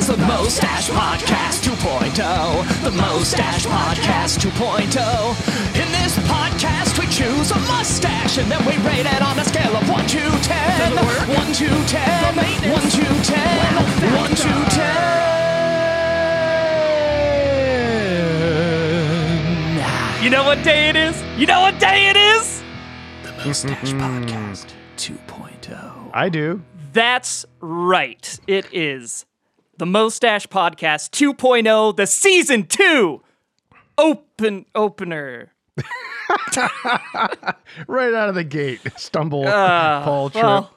is the Mustache Podcast 2.0. The Mustache Podcast 2.0. In this podcast, we choose a mustache and then we rate it on a scale of 1 to 10. 1 to 10. 1 to 10. 1 to 10. You know what day it is? You know what day it is? The Mustache Podcast 2.0. I do. That's right. It is the Mustache Podcast 2.0, the season 2 open opener. Right out of the gate, stumble, Uh, fall, trip. well,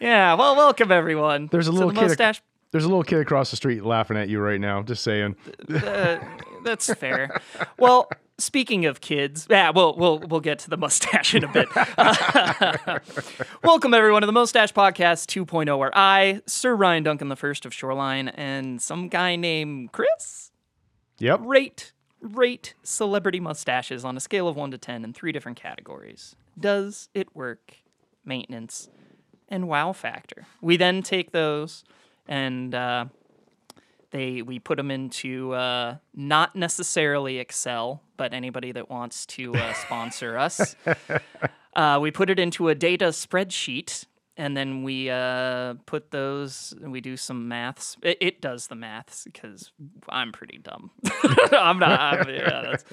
yeah, well, welcome everyone. There's a little the kid. mustache. There's a little kid across the street laughing at you right now. Just saying. Uh, that's fair. Well, speaking of kids, yeah, we'll we'll we'll get to the mustache in a bit. welcome everyone to the Mustache Podcast 2.0, where I, Sir Ryan Duncan, the first of Shoreline, and some guy named Chris Yep. rate rate celebrity mustaches on a scale of 1 to 10 in three different categories. Does it work? Maintenance and wow factor. We then take those and uh, they we put them into uh, not necessarily Excel, but anybody that wants to uh, sponsor us. Uh, we put it into a data spreadsheet, and then we uh, put those. And we do some maths. It, it does the maths because I'm pretty dumb. I'm not. I'm, yeah, that's,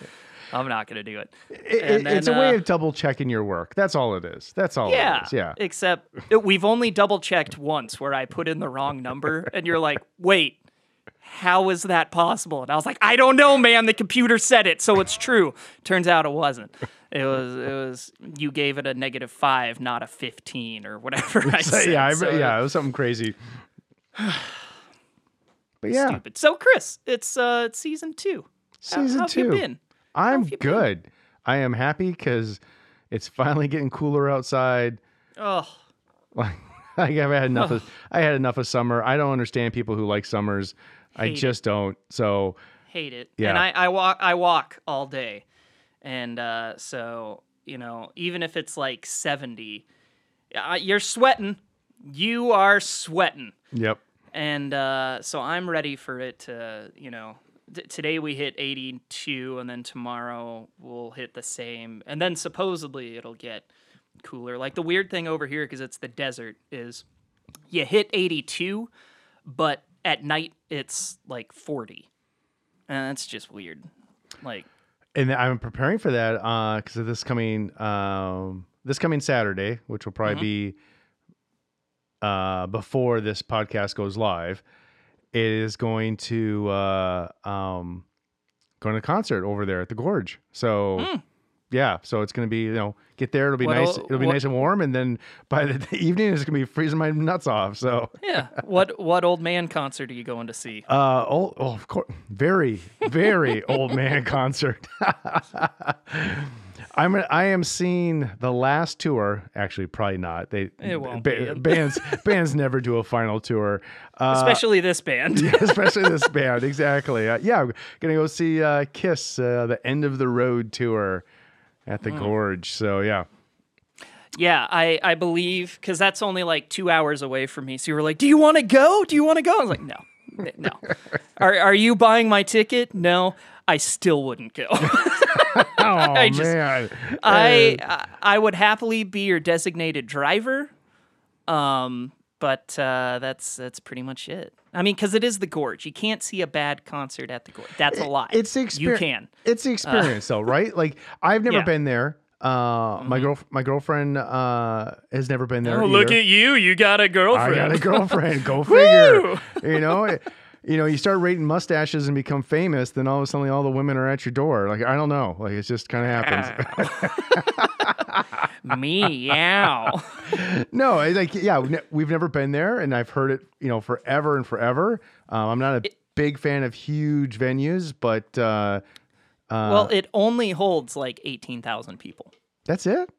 I'm not gonna do it. It- And it's then, a way uh, of double checking your work. That's all it is. That's all Yeah. it is. Yeah. Except we've only double checked once where I put in the wrong number, and you're like, wait. How is that possible? And I was like, I don't know, man. The computer said it, so it's true. Turns out it wasn't. It was. It was. You gave it a negative five, not a fifteen or whatever I So, said. yeah, I, so yeah, it was something crazy. But yeah, Stupid. So, Chris, it's uh, it's season two. Season how, two. Been? I'm you been? good. I am happy because it's finally getting cooler outside. Oh, Like I have had enough of I had enough of summer. I don't understand people who like summers. I Hate it. just don't. So hate it. Yeah. And I, I walk I walk all day. And uh, so, you know, even if it's like 70, uh, you're sweating. You are sweating. yep. And uh, so I'm ready for it to, you know, today we hit 82 and then tomorrow we'll hit the same. And then supposedly it'll get cooler. Like the weird thing over here cuz it's the desert is you hit 82 but at night it's like 40. And that's just weird. Like And I'm preparing for that because of this coming um, this coming Saturday, which will probably be uh, before this podcast goes live. It is going to uh, um, going to a concert over there at the Gorge. So yeah, so it's going to be you know get there. It'll be What nice. It'll be what- nice and warm, and then by the evening it's going to be freezing my nuts off. So. yeah, what what old man concert are you going to see? Uh oh, oh of course, very very old man concert. I'm I am seeing the last tour. Actually, probably not. They It won't ba- be. bands bands never do a final tour. Uh, Especially this band. especially this band. Exactly. Uh, yeah, I'm gonna go see uh, Kiss, uh, the end of the road tour at the Gorge. So yeah, Yeah, I, I believe because that's only like two hours away from me. So you were like, "Do you want to go? Do you want to go?" I was like, "No, no." are are you buying my ticket? No, I still wouldn't go. oh just- man, I I- I would happily be your designated driver, um, but uh, that's that's pretty much it. I mean, because it is the Gorge, you can't see a bad concert at the Gorge. That's a lie. It's the experience. You experience. can. It's the experience, though, right? Like I've never Yeah. Mm-hmm. been there. Uh, my girl, my girlfriend, uh, has never been there. Oh, look at you! You got a girlfriend. I got a girlfriend. Go figure. You know, it- you know, you start rating mustaches and become famous, then all of a sudden all the women are at your door. Like I don't know, like it just kind of happens. Meow. no, it's like yeah, we've never been there, and I've heard it, you know, forever and forever. Um, I'm not a big fan of huge venues, but uh, well, it only holds like eighteen thousand people. that's it.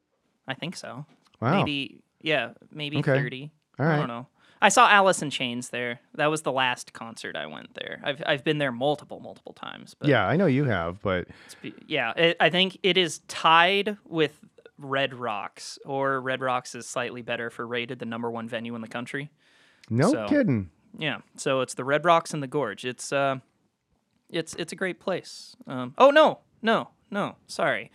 I think so. Wow. Maybe yeah, maybe Okay. thirty. All I don't know. I saw Alice in Chains there. That was the last concert I went there. I've I've been there multiple multiple times. But Yeah, I know you have, but it's be- yeah, it, I think it is tied with Red Rocks, or Red Rocks is slightly better for rated the number one venue in the country. no So- kidding. Yeah. So it's the Red Rocks and the Gorge. It's uh, it's it's a great place. Um, oh no, no, no. Sorry,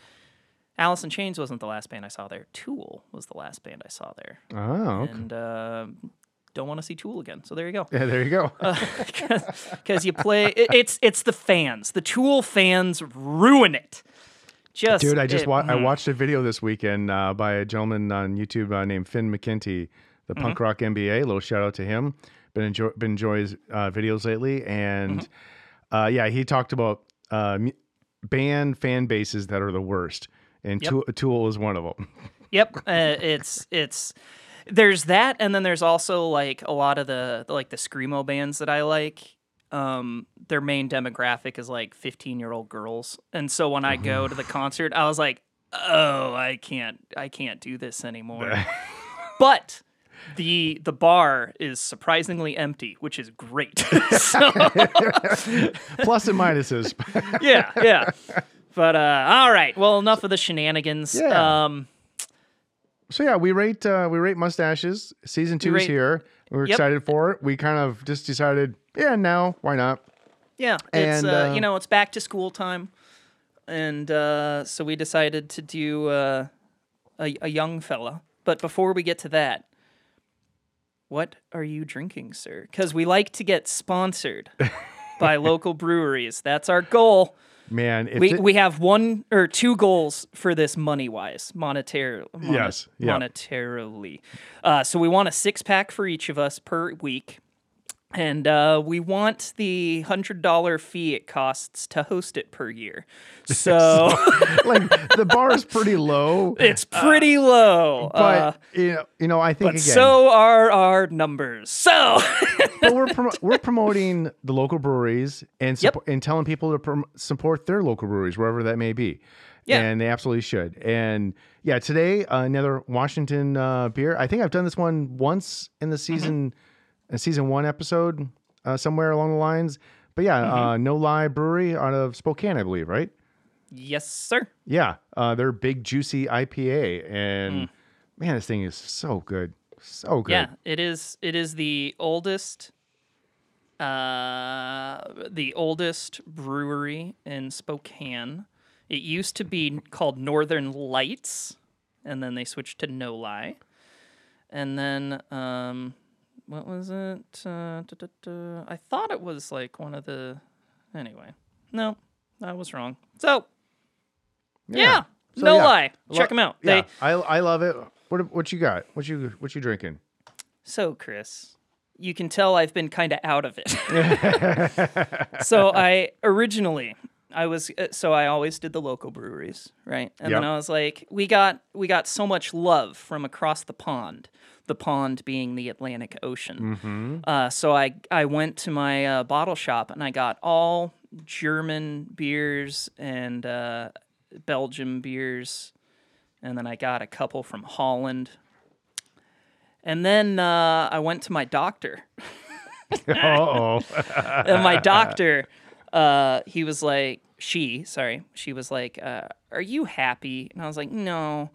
Alice in Chains wasn't the last band I saw there. Tool was the last band I saw there, Oh, okay. and uh, don't want to see Tool again. So there you go. yeah, there you go. Because you play, it, it's it's the fans. The Tool fans ruin it. Just Dude, I just it- wa- I mm. watched a video this weekend uh, by a gentleman on YouTube uh, named Finn McKenty, the Mm-hmm. punk rock MBA. Little shout out to him. Been enjoy been enjoying his uh, videos lately, and Mm-hmm. uh, yeah, he talked about uh, band fan bases that are the worst, and Yep. Tool, Tool is one of them. Yep, uh, it's it's there's that, and then there's also like a lot of the like the screamo bands that I like. Um, their main demographic is like 15 year old girls, and so when I go to the concert, I was like, oh, I can't, I can't do this anymore. but the the bar is surprisingly empty, which is great. so Plus and minuses. yeah, yeah. But uh, all right, well, enough of the shenanigans. Yeah. Um, so yeah, we rate uh, we rate mustaches. Season two is here. We're Yep. excited for it. We kind of just decided, yeah, now why not? Yeah, it's uh, uh, you know it's back to school time, and uh, so we decided to do uh, a, a young fella. But before we get to that, what are you drinking, sir? Because we like to get sponsored by local breweries. That's our goal. Man, We it- we have one or two goals for this money wise, monetary. moni- Yes, yeah. monetarily. Uh, so we want a six pack for each of us per week. And uh, we want the hundred dollar fee it costs to host it per year. So like the bar is pretty low, it's pretty low. but uh, you know, you know, I think but again, so are our numbers. So but we're promo- we're promoting the local breweries and Yep. and telling people to prom- support their local breweries wherever that may be. Yeah. and they absolutely should. And yeah, today uh, another Washington uh, beer. I think I've done this one once in the Mm-hmm. A season one episode, uh, somewhere along the lines. But yeah, Mm-hmm. uh, No-Li Brewery out of Spokane, I believe, right? yes, sir. Yeah, uh, they're big juicy IPA, and Mm. man, this thing is so good, so good. Yeah, it is. It is the oldest, uh, the oldest brewery in Spokane. It used to be called Northern Lights, and then they switched to No-Li. And then, um, what was it? Uh, duh, duh, duh. I thought it was like one of the. Anyway, no, I was wrong. So, yeah, So, No yeah. Lie. Check them out. Yeah, They I I love it. What what you got? What you what you drinking? So, Chris, you can tell I've been kind of out of it. so, I originally I was uh, so I always did the local breweries, right? And then I was like, we got we got so much love from across the pond. The pond being the Atlantic Ocean. Uh, so I I went to my uh, bottle shop and I got all German beers and uh, Belgium beers, and then I got a couple from Holland. And then uh, I went to my doctor, oh, and my doctor, uh, he was like, she, sorry, she was like, uh, "Are you happy?" And I was like, "No,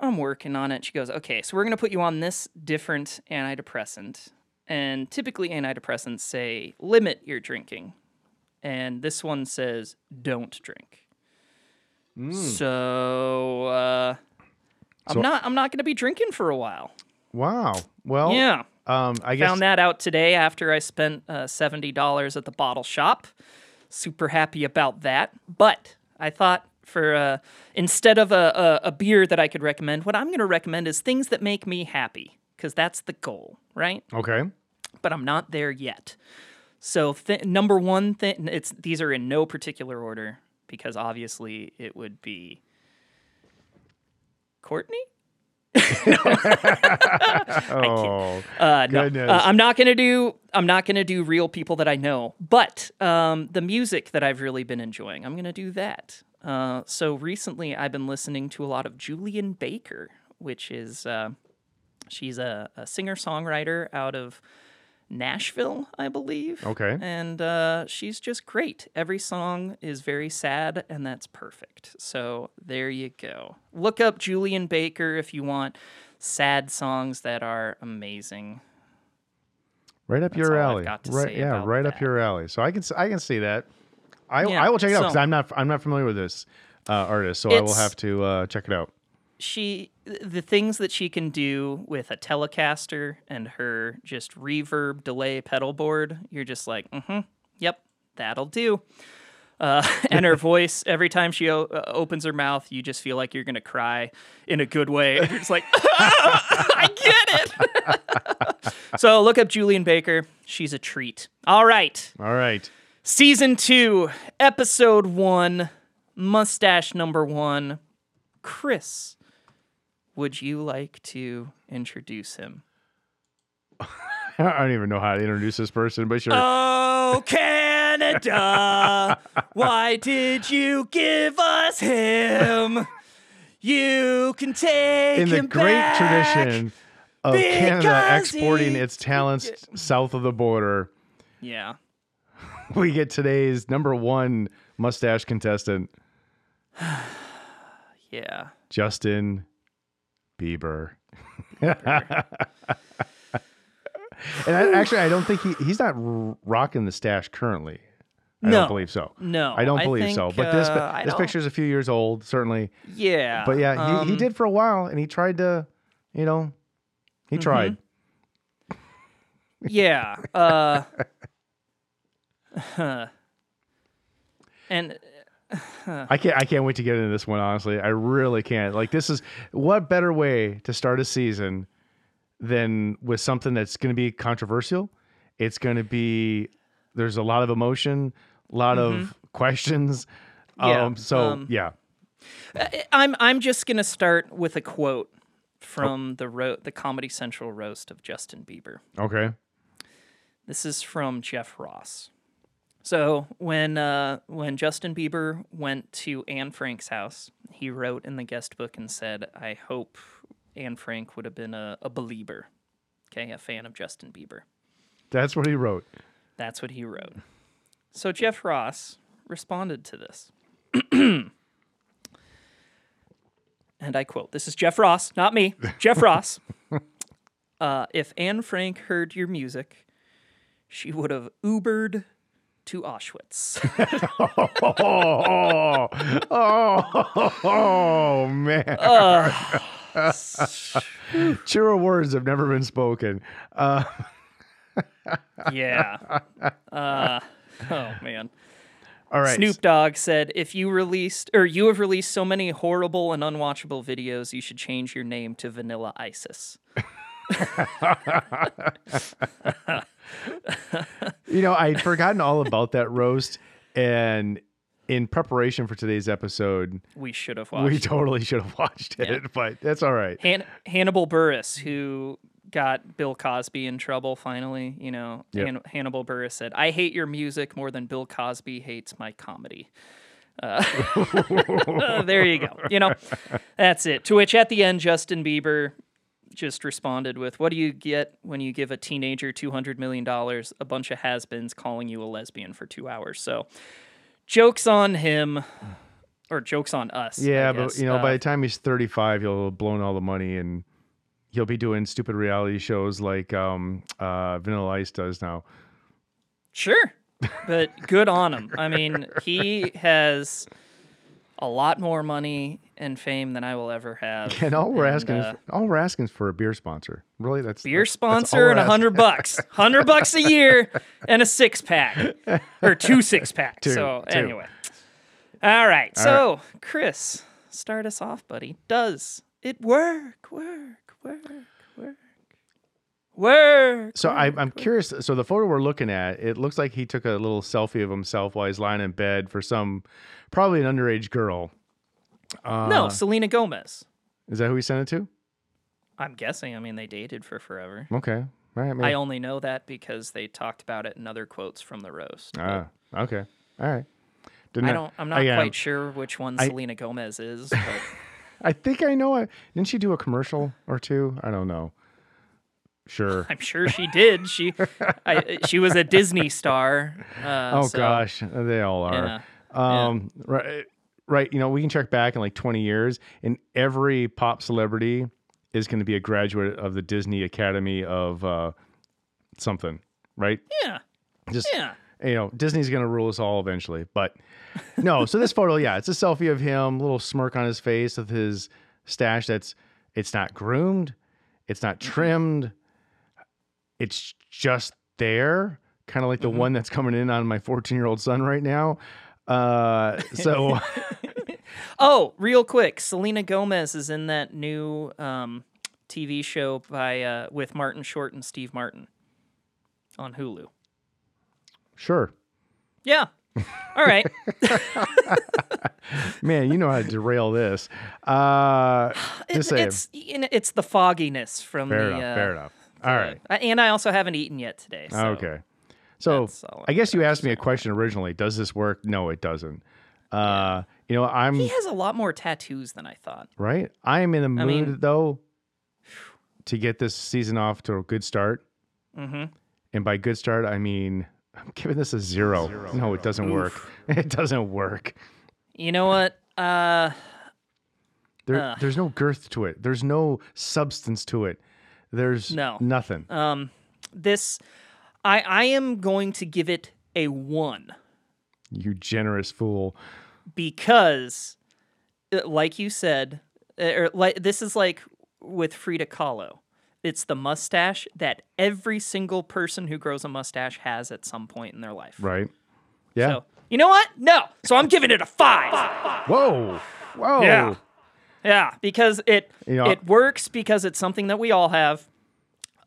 I'm working on it." She goes, "Okay, so we're gonna put you on this different antidepressant, and typically antidepressants say limit your drinking, and this one says don't drink." So, uh, I'm So- not. I'm not gonna be drinking for a while. wow. Well, Yeah. Um, I guess Found that out today after I spent uh, seventy dollars at the bottle shop. Super happy about that. But I thought for uh, instead of a, a, a beer that I could recommend, what I'm going to recommend is things that make me happy because that's the goal, right? okay. But I'm not there yet. So th- number one thing, it's these are in no particular order because obviously it would be Courtney. Oh, Uh, no, Uh, I'm not gonna do. I'm not gonna do real people that I know, but um, the music that I've really been enjoying, I'm gonna do that. Uh, so recently, I've been listening to a lot of Julien Baker, which is uh, she's a, a singer songwriter out of Nashville, I believe. Okay. and uh, she's just great. Every song is very sad, and that's perfect. So there you go. Look up Julien Baker if you want sad songs that are amazing. right up your alley. right, yeah, right up your alley. So I can I can see that. I Yeah, I will check it out because so- I'm not I'm not familiar with this uh, artist, so I will have to uh, check it out. She the things that she can do with a Telecaster and her just reverb delay pedal board, you're just like, mm-hmm, yep, that'll do. Uh, and her voice, every time she o- uh, opens her mouth, you just feel like you're gonna cry in a good way. You're just like, I get it. so look up Julien Baker. She's a treat. All right. All right. Season two, episode one, mustache number one. Chris, would you like to introduce him? I don't even know how to introduce this person, but sure. Oh, Canada, why did you give us him? You can take In the him great back. tradition of Canada exporting he- its talents south of the border, Yeah. we get today's number one mustache contestant, Yeah. Justin Bieber. and I, actually, I don't think he he's not r- rocking the stash currently. I No. don't believe so. No, I don't I believe so. But this uh, this don't- picture's a few years old, certainly. Yeah. But yeah, he, he um, did for a while, and he tried to, you know, he Mm-hmm. tried. Yeah. Uh, and I can't I can't wait to get into this one. Honestly, I really can't. Like this is what better way to start a season than with something that's going to be controversial. It's going to be there's a lot of emotion, a lot of questions. Mm-hmm. Yeah, Um, so um, yeah, I'm I'm just gonna start with a quote from the ro- the Comedy Central roast of Justin Bieber. okay. This is from Jeff Ross. So when uh, when Justin Bieber went to Anne Frank's house, he wrote in the guest book and said, "I hope Anne Frank would have been a, a believer, okay, a fan of Justin Bieber." That's what he wrote. That's what he wrote. So Jeff Ross responded to this. and I quote This is Jeff Ross, not me, Jeff Ross. Uh, if Anne Frank heard your music, she would have Ubered to Auschwitz. Oh, oh, oh, man. Truer words have never been spoken. Uh, yeah. Uh, oh, man. all right. Snoop Dogg said, "If you released or you have released so many horrible and unwatchable videos, you should change your name to Vanilla ISIS." You know, I'd forgotten all about that roast, and in preparation for today's episode, We should have watched. we totally should have watched it, but that's all right. Han- Hannibal Buress, who got Bill Cosby in trouble finally, you know, Yep. Han- Hannibal Buress said, "I hate your music more than Bill Cosby hates my comedy." Uh, there you go. You know, that's it. To which at the end, Justin Bieber just responded with, "What do you get when you give a teenager two hundred million dollars? A bunch of has-beens calling you a lesbian for two hours." So, jokes on him, or jokes on us. Yeah, but you know, Uh, by the time he's 35, he'll have blown all the money and he'll be doing stupid reality shows like um, uh, Vanilla Ice does now. Sure. But good on him. I mean, he has a lot more money and fame than I will ever have. And all we're asking, uh, is, all we're asking is for a beer sponsor. Really, that's beer that's- that's sponsor we're and a hundred bucks. Hundred bucks a year and a six pack. Or two six packs. Two, so two. anyway. All right. So Chris, start us off, buddy. Does it work? Work, work, work. Work. So I, I'm curious. So the photo we're looking at, it looks like he took a little selfie of himself while he's lying in bed for some, probably an underage girl. Uh, No, Selena Gomez. Is that who he sent it to? I'm guessing. I mean, they dated for forever. Okay. All right. I only know that because they talked about it in other quotes from the roast. Ah, okay. All right. Didn't I don't. I'm not I, quite sure which one I- Selena Gomez is. But I think I know. I, didn't she do a commercial or two? I don't know. Sure. I'm sure she did. She, I, she was a Disney star. Uh, oh so, gosh, they all are. Yeah. Um, right, right. You know, we can check back in like 20 years, and every pop celebrity is going to be a graduate of the Disney Academy of uh, something. right? Yeah. Just Yeah. you know, Disney's gonna rule us all eventually. But no, so this photo, yeah, it's a selfie of him, little smirk on his face with his stash. That's it's not groomed, it's not trimmed, it's just there, kind of like the one that's coming in on my 14 year old son right now. Uh, so Oh, real quick, Selena Gomez is in that new um, TV show by uh, with Martin Short and Steve Martin on Hulu. sure, Yeah. All right. man, you know how to derail this. Uh, It- just saying, it's it's the fogginess from fair the. enough, uh, fair enough. All right. uh, and I also haven't eaten yet today. So. Okay. So I guess you asked me a question originally. Does this work? No, it doesn't. Uh, you know, I'm He has a lot more tattoos than I thought. right. I am in the mood I mean- though to get this season off to a good start. Mm-hmm. And by good start, I mean I'm giving this a zero. No, it doesn't work. It doesn't work. You know what? Uh, There, Ugh. there's no girth to it. There's no substance to it. There's No. nothing. um, this, I I am going to give it a one. you generous fool. because uh, like you said uh, or like this is like with Frida Kahlo it's the mustache that every single person who grows a mustache has at some point in their life Right? Yeah. so you know what no so i'm giving it a five Whoa. Whoa. Yeah. yeah because it You know- it works because it's something that we all have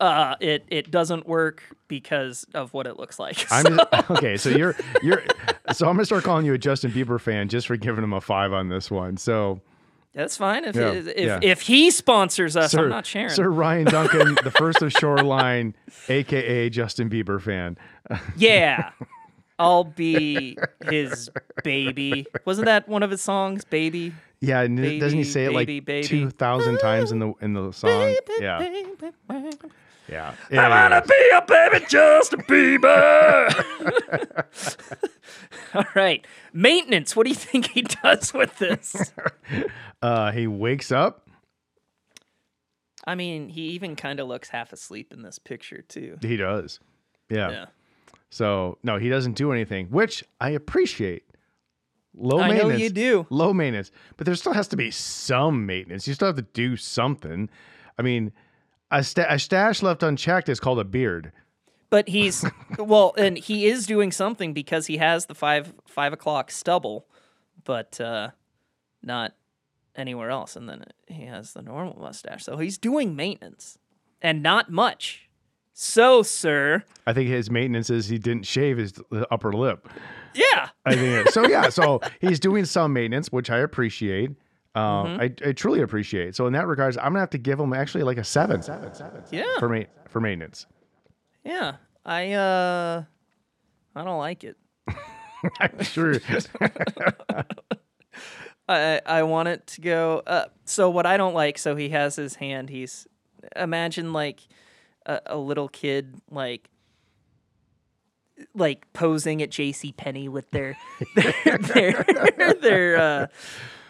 uh it it doesn't work because of what it looks like I'm just, okay. So you're you're so I'm gonna start calling you a Justin Bieber fan just for giving him a five on this one. So that's fine if Yeah, if, yeah. if he sponsors us Sir, i'm not sharing Sir Ryan Duncan, the first of Shoreline, aka Justin Bieber fan. Yeah. I'll be his baby. Wasn't that one of his songs, Baby? Yeah, Baby, doesn't he say it like baby, baby. two thousand times in the in the song? Yeah, Yeah. I wanna be a baby Justin Bieber. All right. Maintenance. What do you think he does with this? Uh, he wakes up. I mean, he even kind of looks half asleep in this picture, too. He does. Yeah. Yeah. So no, he doesn't do anything, which I appreciate. Low maintenance. I know you do. Low maintenance, but there still has to be some maintenance. You still have to do something. I mean, a, sta- a stash left unchecked is called a beard. But he's well, and he is doing something because he has the five five o'clock stubble, but uh, not anywhere else. And then he has the normal mustache, so he's doing maintenance, and not much. So, sir, I think his maintenance is he didn't shave his upper lip. yeah, I think so. Yeah, so he's doing some maintenance, which I appreciate. Um, I, I truly appreciate. So in that regards, I'm gonna have to give him actually like a seven. seven, seven, seven yeah, for ma- for maintenance. yeah. I uh, I don't like it. I'm sure. I I want it to go. Uh, so what I don't like. So he has his hand. He's imagine like a, a little kid like like posing at J.C. Penney with their their their their, uh,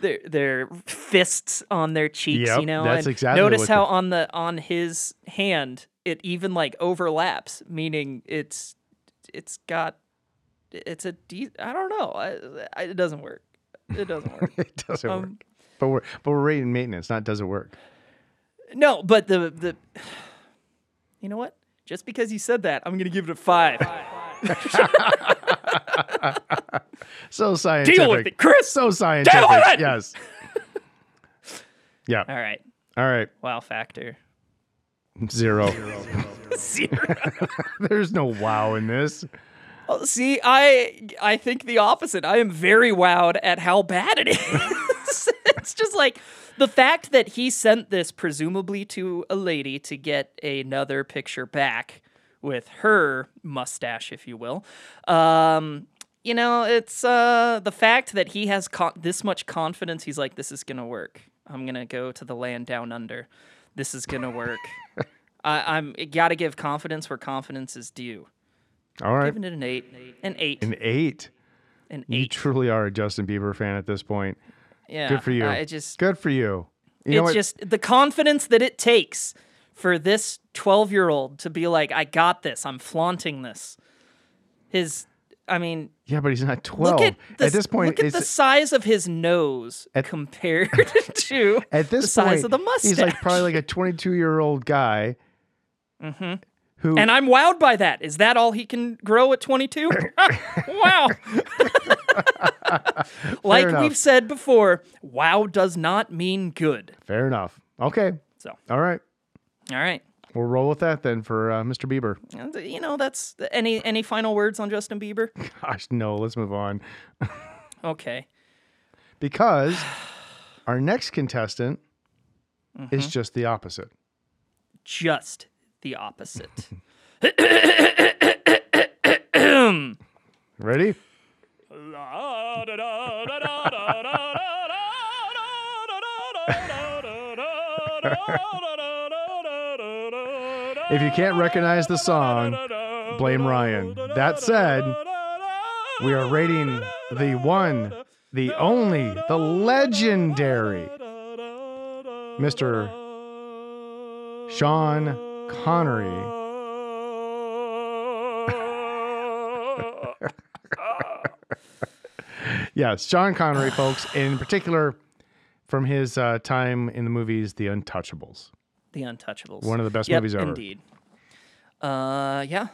their their fists on their cheeks. Yep, you know, that's and exactly notice what how the- on the on his hand it even like overlaps, meaning it's it's got it's a de- I don't know. I, I, it doesn't work. It doesn't work. it doesn't work. Um, But we're but we're rating maintenance, not does it work. No, but the the you know what? Just because you said that, I'm gonna give it a five. So scientific. Deal with it, Chris. So scientific. with it! Yes. Yeah. All right. All right. Wow factor. Zero. Zero. There's no wow in this. Oh, See, I I think the opposite. I am very wowed at how bad it is. it's just like the fact that he sent this presumably to a lady to get another picture back with her mustache, if you will. Um, you know, it's uh, the fact that he has con- this much confidence. He's like, this is gonna work. I'm gonna go to the land down under. This is gonna work. I, I'm got to give confidence where confidence is due. All right. Giving it an eight, an eight, An eight. an eight. You truly are a Justin Bieber fan at this point. Yeah, Good for you. I just, Good for you. You it's just the confidence that it takes for this 12 year old to be like, I got this, I'm flaunting this. His, I mean, Yeah, but he's not 12. look at the, at this point, look at the size of his nose compared to at this the size point, of the mustache. he's like probably like a 22 year old guy mm-hmm. who and I'm wowed by that. Is that all he can grow at 22? wow. like enough. we've said before, wow does not mean good. fair enough. Okay. So, All right. All right. We'll roll with that then for uh, Mr. Bieber. You know, that's any any final words on Justin Bieber? Gosh, no, let's move on. Okay. Because our next contestant Mm-hmm. is just the opposite. Just the opposite. Ready? If you can't recognize the song, blame Ryan. That said, we are rating the one, the only, the legendary Mr. Sean Connery. Yes, Sean Connery, folks, in particular from his uh, time in the movies The Untouchables. The Untouchables. One of the best Yep, movies ever. Indeed. Uh, yeah.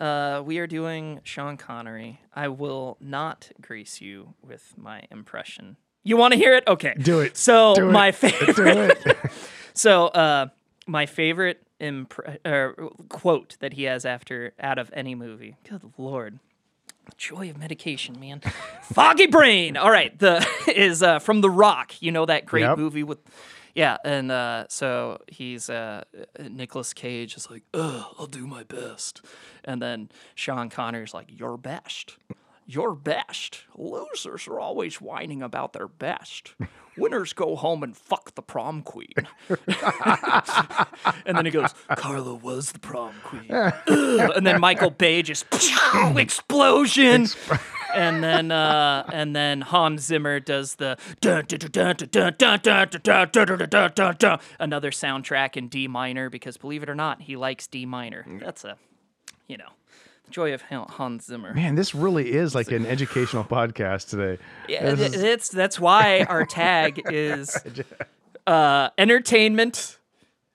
Uh, we are doing Sean Connery. I will not grease you with my impression. You want to hear it? Okay. Do it. So Do it. my Do favorite. it. so uh, my favorite impre- uh, quote that he has after out of any movie. Good lord. The joy of medication, man. Foggy brain. All right, the is uh, from The Rock. You know that great Yep. movie with, yeah, and uh, so he's uh, Nicolas Cage is like, Ugh, I'll do my best, and then Sean Connery's like, your best, your best. Losers are always whining about their best. Winners go home and fuck the prom queen. and then he goes, Carla was the prom queen. Ugh. and then Michael Bay just explosion and then uh, and then Hans Zimmer does the another soundtrack in D minor because believe it or not, he likes D minor. That's a you know the joy of Hans Zimmer. Man, this really is like an educational podcast today. Yeah, it's that's why our tag is uh, entertainment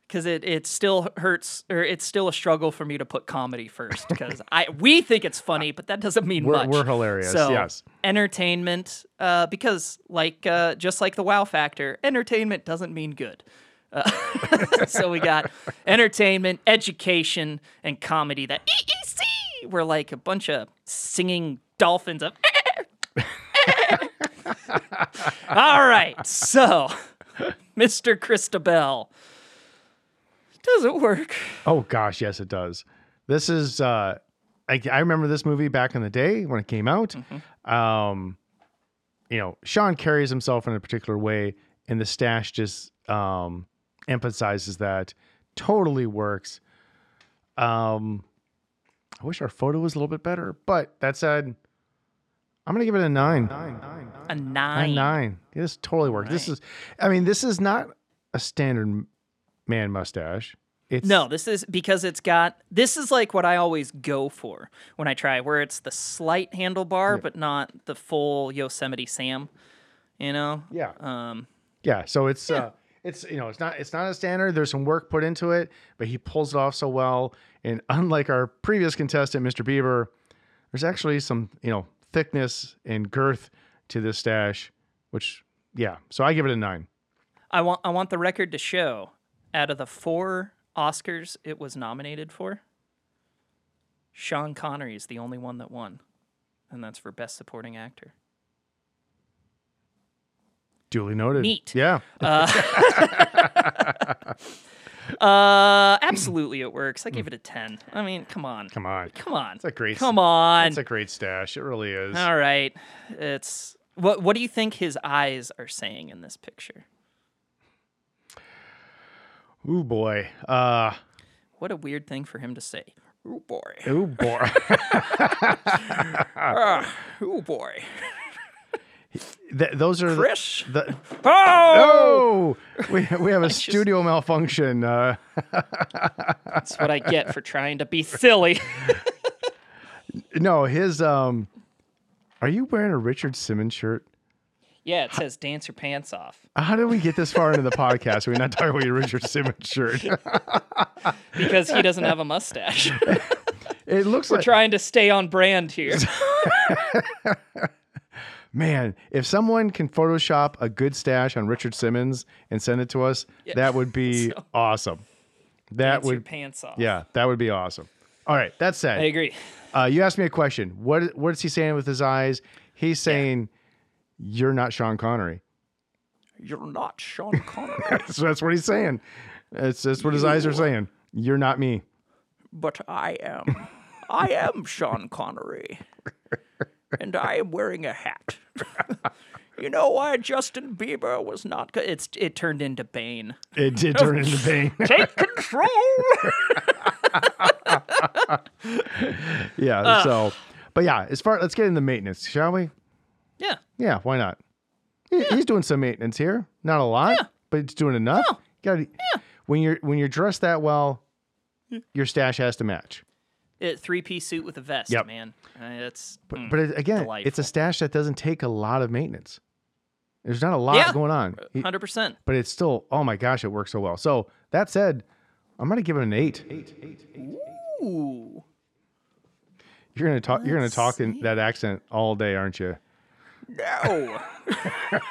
because it, it still hurts or it's still a struggle for me to put comedy first because I we think it's funny, but that doesn't mean We're- much. we're hilarious, So yes. entertainment uh, because like uh, just like the wow factor, entertainment doesn't mean good. Uh, so we got entertainment, education, and comedy. That EEC we're like a bunch of singing dolphins of. All right, so Mr. Christabel. Does it work? Oh gosh, yes, it does. This is uh I, I remember this movie back in the day when it came out. Um you know, Sean carries himself in a particular way and the stash just um emphasizes that. Totally works. Um I wish our photo was a little bit better, but that said, I'm gonna give it a nine. A A nine. nine. This totally works. This is I mean, this is not a standard man mustache. It's No, this is because it's got. This is like what I always go for when I try, where it's the slight handlebar, but not the full Yosemite Sam. You know. Yeah. Um. Yeah, so it's uh it's you know, it's not it's not a standard. There's some work put into it, but he pulls it off so well. And unlike our previous contestant, Mr. Bieber, there's actually some, you know, thickness and girth to this stash, which yeah. So I give it a nine. I want. I want the record to show. Out of the four Oscars it was nominated for, Sean Connery is the only one that won, and that's for Best Supporting Actor. Duly noted. Neat. Yeah. Uh, absolutely, it works. I gave it a ten. I mean, come on, Come on. come on, It's a great come on. It's a great stash. It really is. All right. It's what what do you think his eyes are saying in this picture? Ooh boy. Uh What a weird thing for him to say. Ooh boy. ooh boy. Ooh boy. th- those are the- Chris. The, Oh, oh, we we have a studio malfunction. Uh, that's what I get for trying to be silly. no, his um. Are you wearing a Richard Simmons shirt? yeah, it says "Dance Your Pants Off" How did we get this far into the podcast? We're not talking about your Richard Simmons shirt. because he doesn't have a mustache. it looks like we're trying to stay on brand here. man. If someone can Photoshop a good stash on Richard Simmons and send it to us, that would be So- awesome. That would, pants off. yeah, that would be awesome. All right, that said, I agree. uh, you asked me a question. What what is he saying with his eyes? He's saying, "You're not Sean Connery." You're not Sean Connery, So that's what he's saying. That's that's what his eyes are saying. You're not me. but I am. I am Sean Connery, and I am wearing a hat. you know why Justin Bieber was not? Co- it's it turned into Bane. It did turn into pain. Take control. yeah. Uh. So, but yeah, as far let's get into maintenance, shall we? yeah. Yeah, why not? He- He's doing some maintenance here. Not a lot, Yeah. but it's doing enough. Got When you're when you're dressed that well, your stash has to match. It three piece suit with a vest, Yep. man. Uh, it's mm, But it, again, it's a stash that doesn't take a lot of maintenance. There's not a lot Yeah. going on, hundred percent. but it's still. Oh my gosh, it works so well. So that said, I'm gonna give it an eight. Ooh. You're gonna talk. You're gonna Let's talk in that accent all day, aren't you?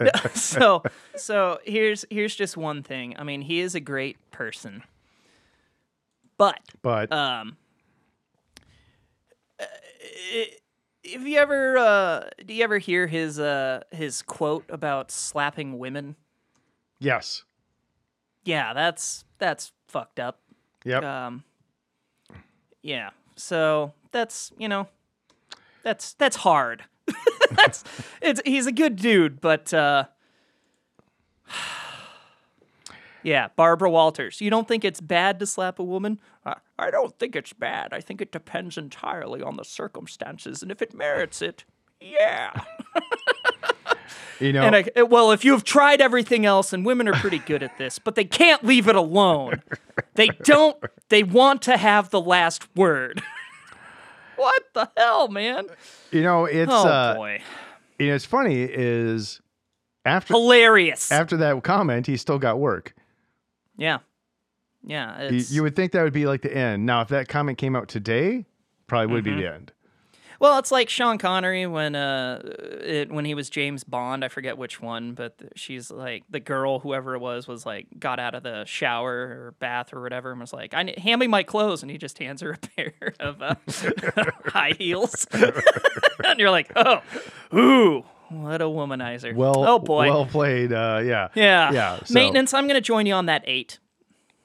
No. so so here's here's just one thing. I mean, he is a great person. But But um uh, if you ever uh do you ever hear his uh his quote about slapping women? yes, Yeah, that's that's fucked up. yep. Um Yeah. So that's, you know, that's that's hard. that's it's he's a good dude, but uh Yeah, Barbara Walters. You don't think it's bad to slap a woman? Uh, I don't think it's bad. I think it depends entirely on the circumstances, and if it merits it, yeah. you know, And I, well, if you've tried everything else, and women are pretty good at this, but they can't leave it alone. They don't. They want to have the last word. what the hell, man? you know, it's Oh uh, boy, you know, it's funny is after hilarious. after that comment, he still got work. yeah, yeah. You, you would think that would be like the end. Now, if that comment came out today, probably would Mm-hmm. be the end. Well, it's like Sean Connery when uh, it, when he was James Bond. I forget which one, but she's like the girl, whoever it was, was like got out of the shower or bath or whatever, and was like, "I need, hand me my clothes," and he just hands her a pair of uh, high heels, and you're like, "Oh, ooh, what a womanizer!" Well, oh boy, well played. Uh, yeah, yeah, yeah. so- Maintenance. I'm gonna join you on that eight.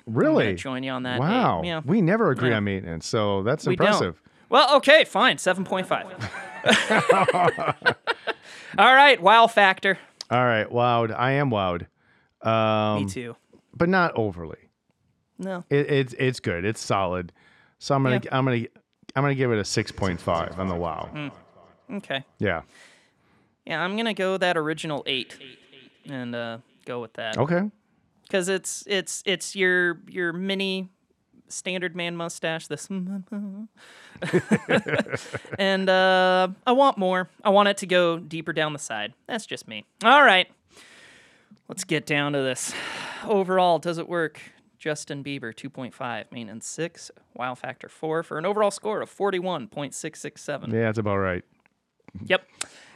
I'm Really? join you on that. Wow. Eight. Yeah. We never agree Yeah. on maintenance, so that's We don't. Well, okay, fine. 7.5. All right, wow factor. All right, wowed. I am wowed. Um, Me too. but not overly. No. It, it's it's good. It's solid. So I'm gonna I'm gonna I'm gonna give it a six point five on the wow. Mm. Okay. Yeah. Yeah, I'm gonna go that original eight, and uh, go with that Okay. because it's it's it's your your mini standard man mustache. This, and uh, I want more. I want it to go deeper down the side. That's just me. All right, let's get down to this. Overall, does it work? Justin Bieber, 2.5, maintenance 6, wow factor 4, for an overall score of 41.667. Yeah, that's about right. Yep.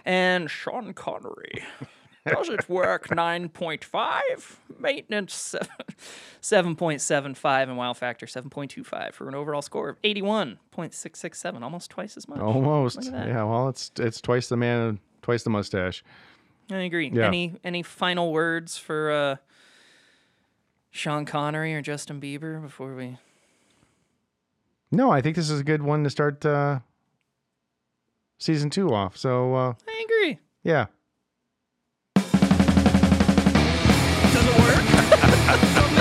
And Sean Connery. Does it work 9.5? Maintenance 7.75 and wow factor 7.25 for an overall score of 81.667, almost twice as much. Almost. Look at that. Yeah. Well, it's it's twice the man, twice the mustache. I agree. Yeah. Any any final words for uh, Sean Connery or Justin Bieber before we No, I think this is a good one to start uh, season two off. So uh, I agree. yeah. It work?